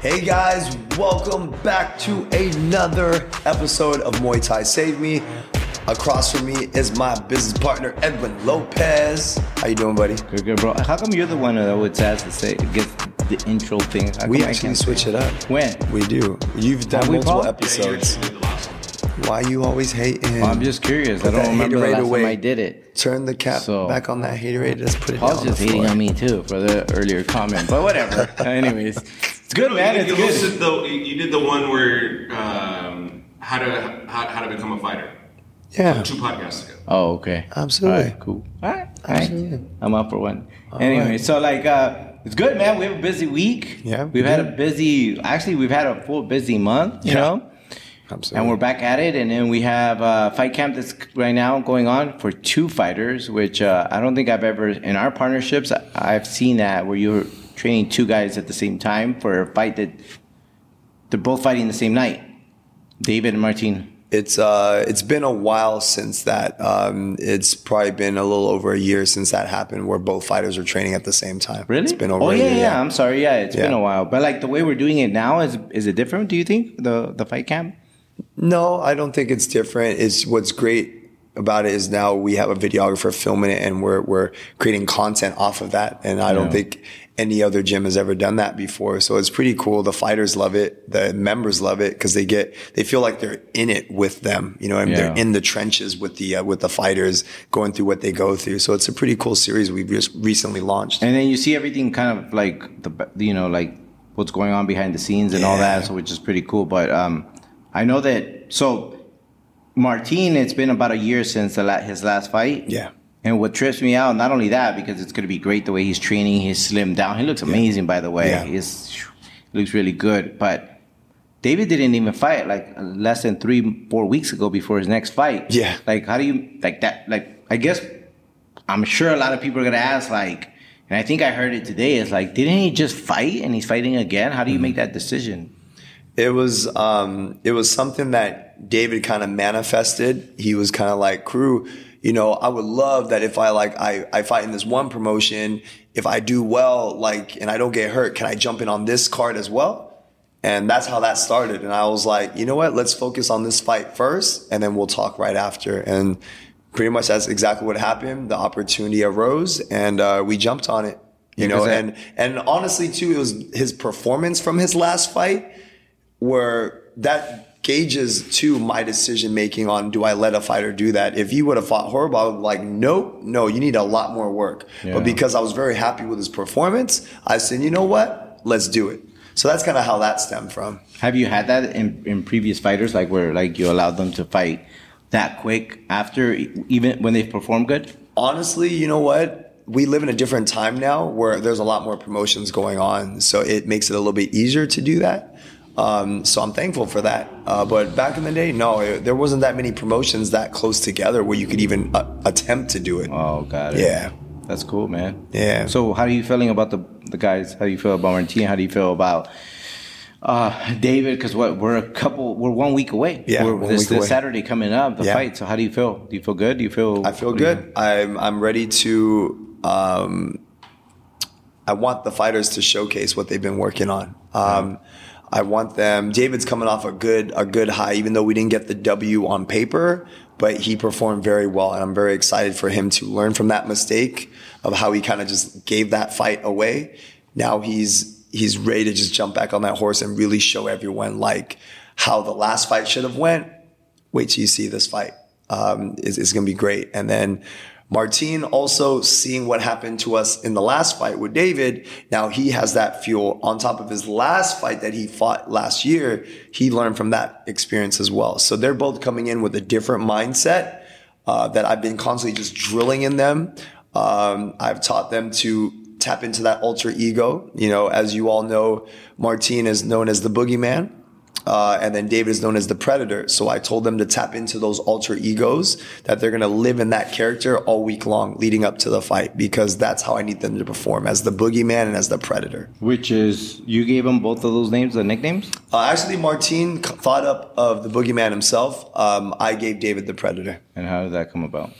Hey guys, welcome back to another episode of Muay Thai Saved Me. Across from me is my business partner Edwin Lopez. How you doing, buddy? Good, good, bro. How come you're the one that always has to say gets the intro thing? How We actually can't switch it up. When? We do. You've done Have multiple episodes. Why you always hating? Well, I'm just curious. Put I don't that remember the last away. time I did it. Turn the cap So- back on that haterade. Let's put it Paul's down just hating on me too for the earlier comment, but whatever. Anyways, it's good, man. You, It's you good. hosted the, you did the one where um, how to how, how to become a fighter. Yeah, Two podcasts ago. Oh, okay. Absolutely. All right, cool. All right. All right. I'm up for one. anyway, right. so like, uh, it's good, man. We have a busy week. Yeah, we We've had a busy, actually, we've had a full busy month, you Yeah. know? Absolutely. And we're back at it, and then we have uh, fight camp that's right now going on for two fighters, which uh, I don't think I've ever in our partnerships I've seen that where you're training two guys at the same time for a fight that they're both fighting the same night. David and Martin. It's uh, it's been a while since that. Um, it's probably been a little over a year since that happened, where both fighters are training at the same time. Really? It's been over. Oh a yeah, year, yeah, I'm sorry. Yeah, it's been a while. But like the way we're doing it now is is it different? Do you think the the fight camp? No, I don't think it's different. It's what's great about it is now we have a videographer filming it, and we're we're creating content off of that. And I don't think any other gym has ever done that before. So it's pretty cool. The fighters love it. The members love it because they get they feel like they're in it with them. You know, and they're in the trenches with the uh, with the fighters, going through what they go through. So it's a pretty cool series we've just recently launched. And then you see everything kind of like the you know like what's going on behind the scenes and all that, so which is pretty cool. But um, I know that so Martin, it's been about a year since la- his last fight. Yeah. And what trips me out, not only that, because it's going to be great the way he's training, he's slimmed down. He looks amazing, by the way. Yeah. He's, he looks really good. But David didn't even fight like less than three, four weeks ago before his next fight. Yeah. Like, how do you like that? Like, I guess I'm sure a lot of people are gonna ask, like, and I think I heard it today. Is like, didn't he just fight and he's fighting again? How do you mm-hmm. make that decision? It was um, it was something that David kind of manifested. He was kind of like, Kru, you know, I would love that if I like I, I fight in this one promotion, if I do well, like and I don't get hurt, can I jump in on this card as well? And that's how that started. And I was like, you know what, let's focus on this fight first and then we'll talk right after. And pretty much that's exactly what happened. The opportunity arose and uh, we jumped on it. You Yeah, know, and and honestly too, it was his performance from his last fight where that gauges to my decision making on do I let a fighter do that? If he would have fought horrible, I would be like, nope, no, you need a lot more work. Yeah. But because I was very happy with his performance, I said, you know what? Let's do it. So that's kind of how that stemmed from. Have you had that in, in previous fighters, like where like you allowed them to fight that quick after even when they've performed good? Honestly, you know what? We live in a different time now where there's a lot more promotions going on. So it makes it a little bit easier to do that. Um, so I'm thankful for that. Uh, but back in the day, no, it, there wasn't that many promotions that close together where you could even uh, attempt to do it. Oh, got it. Yeah. That's cool, man. Yeah. So, how are you feeling about the the guys? How do you feel about Martin? How do you feel about uh, David? Because what we're a couple, we're one week away. Yeah, we're, one this, this away. Saturday coming up, the Yeah. fight. So, how do you feel? Do you feel good? Do you feel? I feel do you- good. I'm I'm ready to. Um, I want the fighters to showcase what they've been working on. Um, I want them. David's coming off a good a good high, even though we didn't get the W on paper, but he performed very well, and I'm very excited for him to learn from that mistake of how he kind of just gave that fight away. Now he's he's ready to just jump back on that horse and really show everyone like how the last fight should have went wait till you see this fight. Um, is is going to be great. And then Martin also seeing what happened to us in the last fight with David. Now he has that fuel on top of his last fight that he fought last year. He learned from that experience as well. So they're both coming in with a different mindset uh, that I've been constantly just drilling in them. Um, I've taught them to tap into that alter ego. You know, as you all know, Martin is known as the boogeyman. Uh, and then David is known as the predator. So I told them to tap into those alter egos that they're going to live in that character all week long leading up to the fight because that's how I need them to perform as the boogeyman and as the predator. Which is you gave them both of those names, the nicknames. Uh, actually, Martin thought up of the boogeyman himself. Um, I gave David the predator. And how did that come about?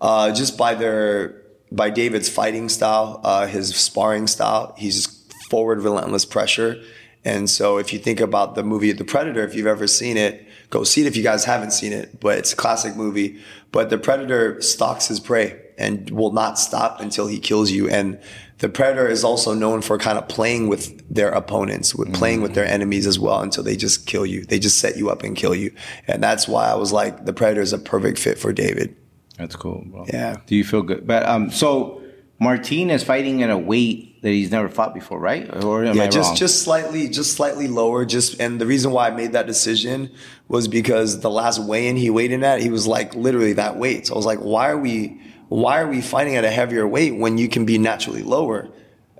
uh, just by their by David's fighting style, uh, his sparring style. He's just forward, relentless pressure, And so if you think about the movie The Predator, if you've ever seen it, go see it if you guys haven't seen it, but it's a classic movie. But the Predator stalks his prey and will not stop until he kills you. And the Predator is also known for kind of playing with their opponents, with playing with their enemies as well until they just kill you. They just set you up and kill you. And that's why I was like, the Predator is a perfect fit for David. That's cool, bro. Yeah. Do you feel good? But um, so Martin is fighting at a weight that he's never fought before, right? Or am yeah, I just wrong? just slightly, just slightly lower. Just and the reason why I made that decision was because the last weigh-in he weighed in at, he was like literally that weight. So I was like, why are we, why are we fighting at a heavier weight when you can be naturally lower?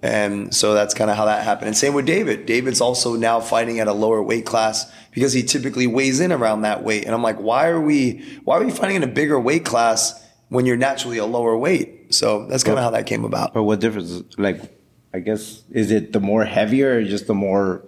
And so that's kind of how that happened. And same with David. David's also now fighting at a lower weight class because he typically weighs in around that weight. And I'm like, why are we, why are we fighting in a bigger weight class when you're naturally a lower weight? So that's kind of how that came about. But what difference? Like, I guess is it the more heavier or just the more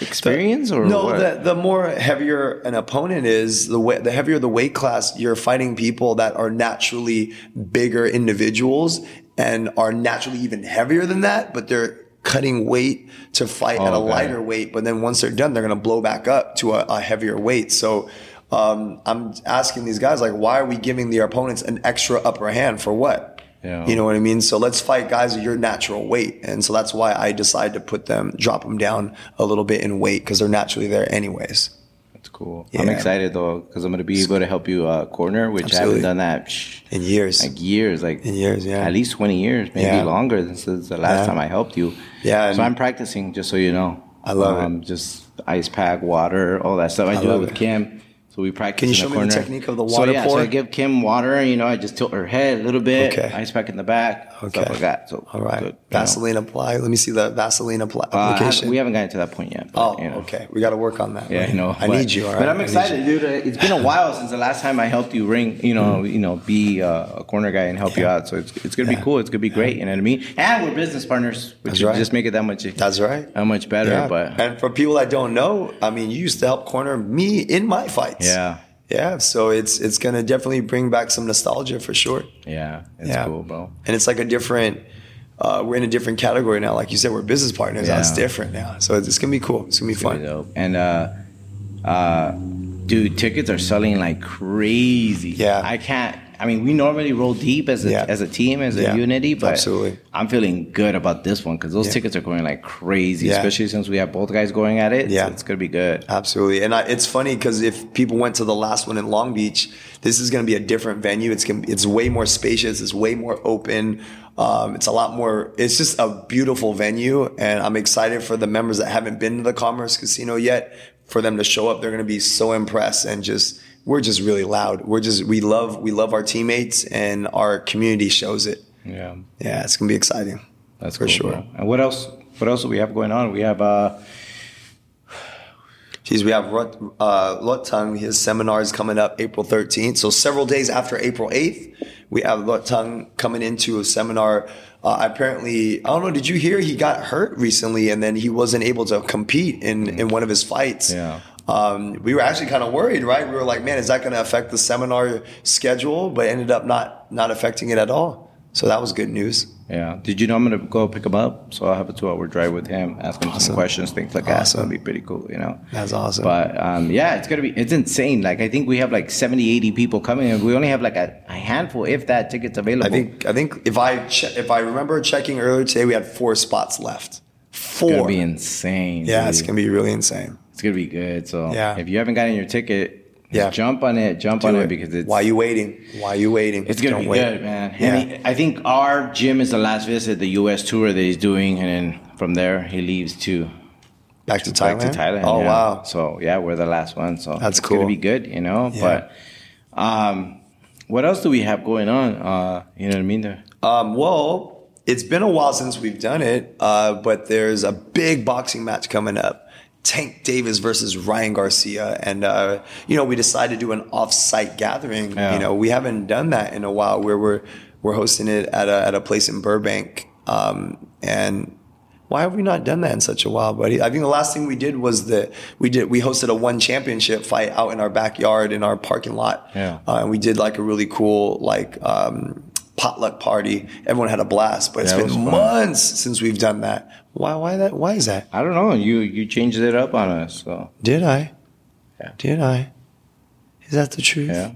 experience or no what? the, the more heavier an opponent is the way the heavier the weight class you're fighting people that are naturally bigger individuals and are naturally even heavier than that but they're cutting weight to fight at oh, a Okay. lighter weight but then once they're done they're going to blow back up to a, a heavier weight so um, i'm asking these guys like why are we giving the opponents an extra upper hand for what Yeah. you know what I mean? So let's fight guys at your natural weight. And so that's why I decided to put them, drop them down a little bit in weight because they're naturally there anyways. That's cool. I'm excited though because I'm gonna be able to help you uh, corner, which I haven't done that psh, In years. like years, like In years, yeah. at least 20 years, maybe Yeah. longer than since the last Yeah. time I helped you. Yeah, So I'm practicing, just so you know. I love it. it. Just ice pack, water, all that stuff. I, I do it with it. Kim. So we practice. Can you show the me the technique of the So water yeah, so? I give Kim water. You know, I just tilt her head a little bit. Okay. Ice pack in the back. Okay. Stuff like that. So All right. good, you know. Vaseline apply. Let me see the Vaseline apply- Uh, application. we haven't gotten to that point yet. But, oh, you know. okay. We got to work on that. Yeah, right? you know. I but- need you. All right. But I'm excited, dude. It's been a while since the last time I helped you ring, you know, Mm-hmm. you know, be uh, a corner guy and help you out. So it's, it's gonna be cool. It's gonna be great. You know what I mean? And we're business partners, which right. just make it that much. That's right. That much better. Yeah. But and for people that don't know, I mean, you used to help corner me in my fights. Yeah, Yeah. So it's it's gonna definitely bring back some nostalgia for sure. yeah, it's Yeah. cool, bro. And it's like a different. Uh, we're in a different category now. Like you said, we're business partners. now. It's different now. So it's, it's gonna be cool. It's gonna be Pretty fun. dope. And uh, uh, dude, tickets are selling like crazy. Yeah. I can't. I mean, we normally roll deep as a Yeah. as a team, as a unity, but Absolutely. I'm feeling good about this one because those Yeah. tickets are going like crazy, Yeah. especially since we have both guys going at it. Yeah. so it's gonna be good. Absolutely, and I, it's funny because if people went to the last one in Long Beach, this is going to be a different venue. It's gonna, it's way more spacious. It's way more open. Um, it's a lot more. It's just a beautiful venue, and I'm excited for the members that haven't been to the Commerce Casino yet for them to show up. They're going to be so impressed and just we're just really loud. We're just we love we love our teammates and our community shows it. Yeah, Yeah, it's going to be exciting. that's for cool, sure. bro. And what else? What else do we have going on? We have uh, Geez, we have Rut, uh, Rodtang. His seminar is coming up April 13th. So several days after April 8th, we have Rodtang coming into a seminar. Uh, apparently, I don't know. Did you hear he got hurt recently, and then he wasn't able to compete in in one of his fights? Yeah. Um, we were actually kind of worried, right? We were like, man, is that going to affect the seminar schedule? But ended up not not affecting it at all. So that was good news. yeah. Did you know I'm gonna go pick him up? So I'll have a two hour drive with him, ask him some questions, things like that. So Awesome. it'll be pretty cool, you know. That's awesome. But um, yeah, it's gonna be it's insane. Like I think we have like 70, 80 people coming, and we only have like a, a handful, if that, tickets available. I think I think if I che- if I remember checking earlier today, we had four spots left. Four. it's gonna be insane. Yeah, dude. it's gonna be really insane. It's gonna be good. So Yeah. if you haven't gotten your ticket, Yeah. jump on it, jump on Do it, because it's why are you waiting? Why are you waiting? It's gonna Don't be wait. good, man. Yeah. He- I think our gym is the last visit, the U.S. tour that he's doing, and then from there he leaves to Back to Thailand. back to Thailand. Oh yeah. wow. So yeah, we're the last one. So That's it's gonna be good, you know. Yeah. But um, what else do we have going on? Uh, you know what I mean? There. Um, well, it's been a while since we've done it, uh, but there's a big boxing match coming up. Tank Davis versus Ryan Garcia, and uh, you know we decided to do an off-site gathering. Yeah. You know we haven't done that in a while. Where we're we're hosting it at a at a place in Burbank, um, and why have we not done that in such a while, buddy? I think the last thing we did was that we did we hosted a one championship fight out in our backyard in our parking lot. Yeah. Uh, and we did like a really cool like um, potluck party. Everyone had a blast, but it's That been months since we've done that. Why? Why that? Why is that? I don't know. You you changed it up on us, so Did I? Yeah. Did I? Is that the truth? yeah,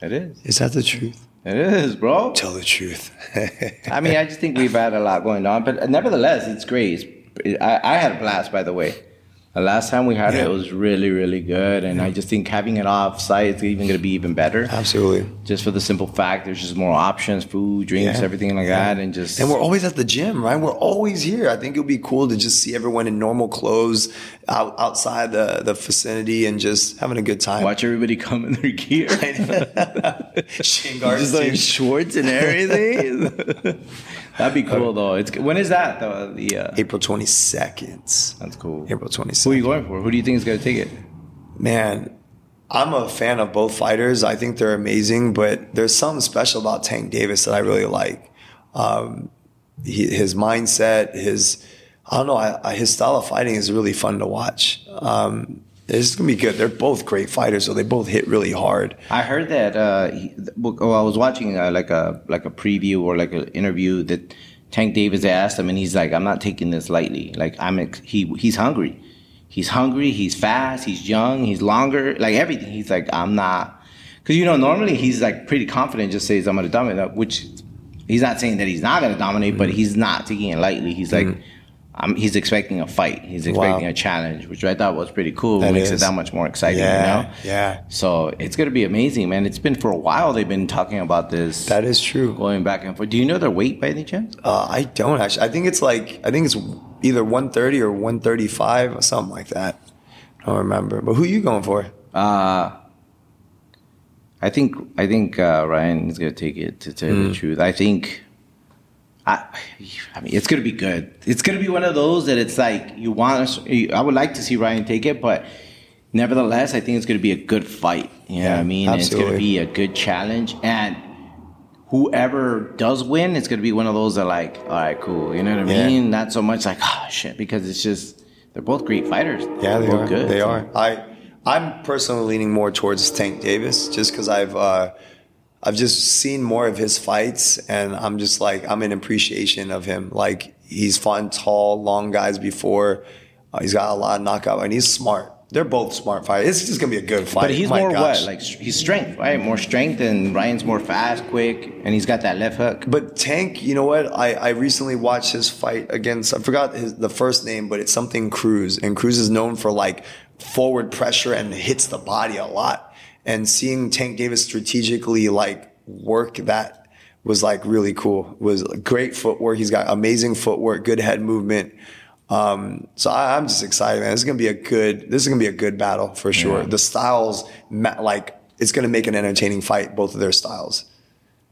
it is. Is that the truth? It is, bro. Tell the truth. I mean, I just think we've had a lot going on, but nevertheless, it's great. It's, I, I had a blast, by the way. The last time we had Yeah. it, it was really, really good, and I just think having it off site is even going to be even better. Absolutely. Just for the simple fact, there's just more options, food, drinks, Yeah. everything like Yeah. that, and just And we're always at the gym, right? We're always here. I think it would be cool to just see everyone in normal clothes out, outside the, the vicinity and just having a good time. watch everybody come in their gear, just like shorts and everything. That'd be cool, though. It's when is that? The, the uh, April 22nd. that's cool. April twenty second. Who are you going for? Who do you think is going to take it? Man, I'm a fan of both fighters. I think they're amazing, but there's something special about Tank Davis that I really like. Um, he, his mindset, his, I don't know, I, I, his style of fighting is really fun to watch. Um, it's gonna be good. They're both great fighters, so they both hit really hard. I heard that. Uh, he, well, I was watching uh, like a like a preview or like an interview that Tank Davis asked him, and he's like, "I'm not taking this lightly. Like I'm ex- he he's hungry. He's hungry. He's fast. He's young. He's longer. Like everything. He's like, I'm not." Because you know, normally he's like pretty confident. Just says, "I'm gonna dominate," which he's not saying that he's not gonna dominate, but he's not taking it lightly. He's like. I'm, he's expecting a fight. He's expecting Wow. a challenge, which I thought was pretty cool. That makes is. it that much more exciting, you Yeah, know? yeah, So it's gonna be amazing, man. It's been for a while. They've been talking about this, that is true. going back and forth. Do you know their weight by any chance? Uh, I don't actually. I think it's like I think it's either 130 or 135 or something like that. I don't remember. But who are you going for? Uh I think I think uh, Ryan is gonna take it. To tell you the truth, I think. I, I mean, it's gonna be good. It's gonna be one of those that it's like you want. I would like to see Ryan take it, but nevertheless, I think it's gonna be a good fight. You know what I mean? And It's gonna be a good challenge, and whoever does win, it's gonna be one of those that like, all right, cool. You know what I Yeah. mean? Not so much like, oh shit, because it's just they're both great fighters. Yeah, they They're good. They So- are. I I'm personally leaning more towards Tank Davis just because I've uh, I've just seen more of his fights and I'm just like I'm in appreciation of him. Like he's fought tall, long guys before. Uh, he's got a lot of knockout and he's smart. They're both smart fighters. It's just gonna be a good fight. But he's My more gosh. what? Like he's strength, right? More strength, and Ryan's more fast, quick, and he's got that left hook. But Tank, you know what? I, I recently watched his fight against I forgot his, the first name, but it's something Cruz, and Cruz is known for like forward pressure and hits the body a lot. And seeing Tank Davis strategically like work that was like really cool. Was great footwork. He's got amazing footwork, good head movement. Um, so I, I'm just excited, man. This is gonna be a good. This is gonna be a good battle for sure. Yeah. The styles, like it's gonna make an entertaining fight. Both of their styles.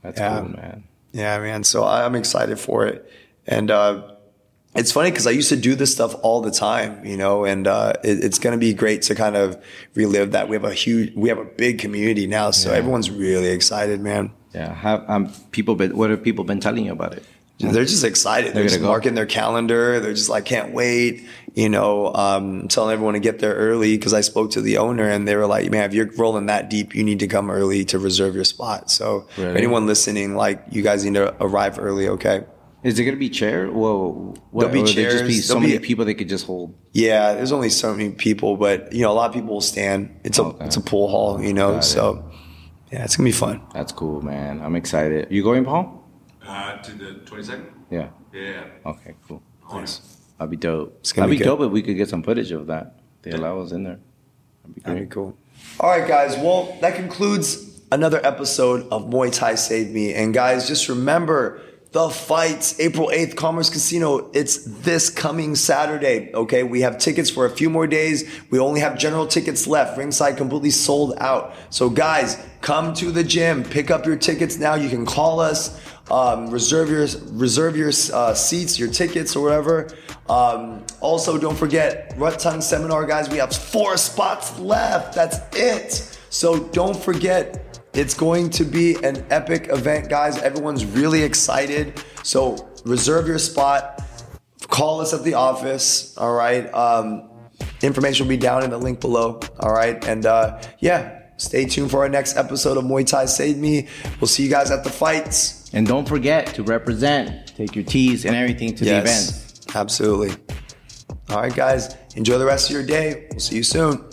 That's Yeah. cool, man. Yeah, man. So I- I'm excited for it. And uh, it's funny because I used to do this stuff all the time, you know, and uh, it, it's going to be great to kind of relive that. We have a huge, we have a big community now. So Yeah. everyone's really excited, man. Yeah. Have um, people been? What have people been telling you about it? They're just excited. They're, They're just go. marking their calendar. They're just like, can't wait. You know, um, telling everyone to get there early because I spoke to the owner and they were like, man, if you're rolling that deep, you need to come early to reserve your spot. So Really? anyone listening, like, you guys need to arrive early, okay? Is it gonna be chair? Whoa. What, There'll be or would there just be so there'll many be- people they could just hold. Yeah, there's only so many people, but you know, a lot of people will stand. It's a Okay. it's a pool hall, you know. Got it. So yeah, it's gonna be fun. That's cool, man. I'm excited. You going, Paul? Uh, to the 22nd? Yeah. Yeah. Okay. Cool. Nice. That'd be dope. It's gonna That'd be be, dope if we could get some footage of that. They allow us in there. That'd be That'd be cool. All right, guys. Well, that concludes another episode of Muay Thai Saved Me. And guys, just remember the fights, April 8th, Commerce Casino. It's this coming Saturday. Okay. We have tickets for a few more days. We only have general tickets left. Ringside completely sold out. So guys, come to the gym, pick up your tickets now. You can call us, um, reserve your, reserve your, uh, seats, your tickets or whatever. Um, also don't forget Rodtang Seminar, guys. We have four spots left. That's it. So don't forget it's going to be an epic event, guys. Everyone's really excited. So reserve your spot. Call us at the office. All right. Um, information will be down in the link below. All right. And uh, yeah, Stay tuned for our next episode of Muay Thai Saved Me. We'll see you guys at the fights. And don't forget to represent. Take your teas and everything to the event. Absolutely. All right, guys. Enjoy the rest of your day. We'll see you soon.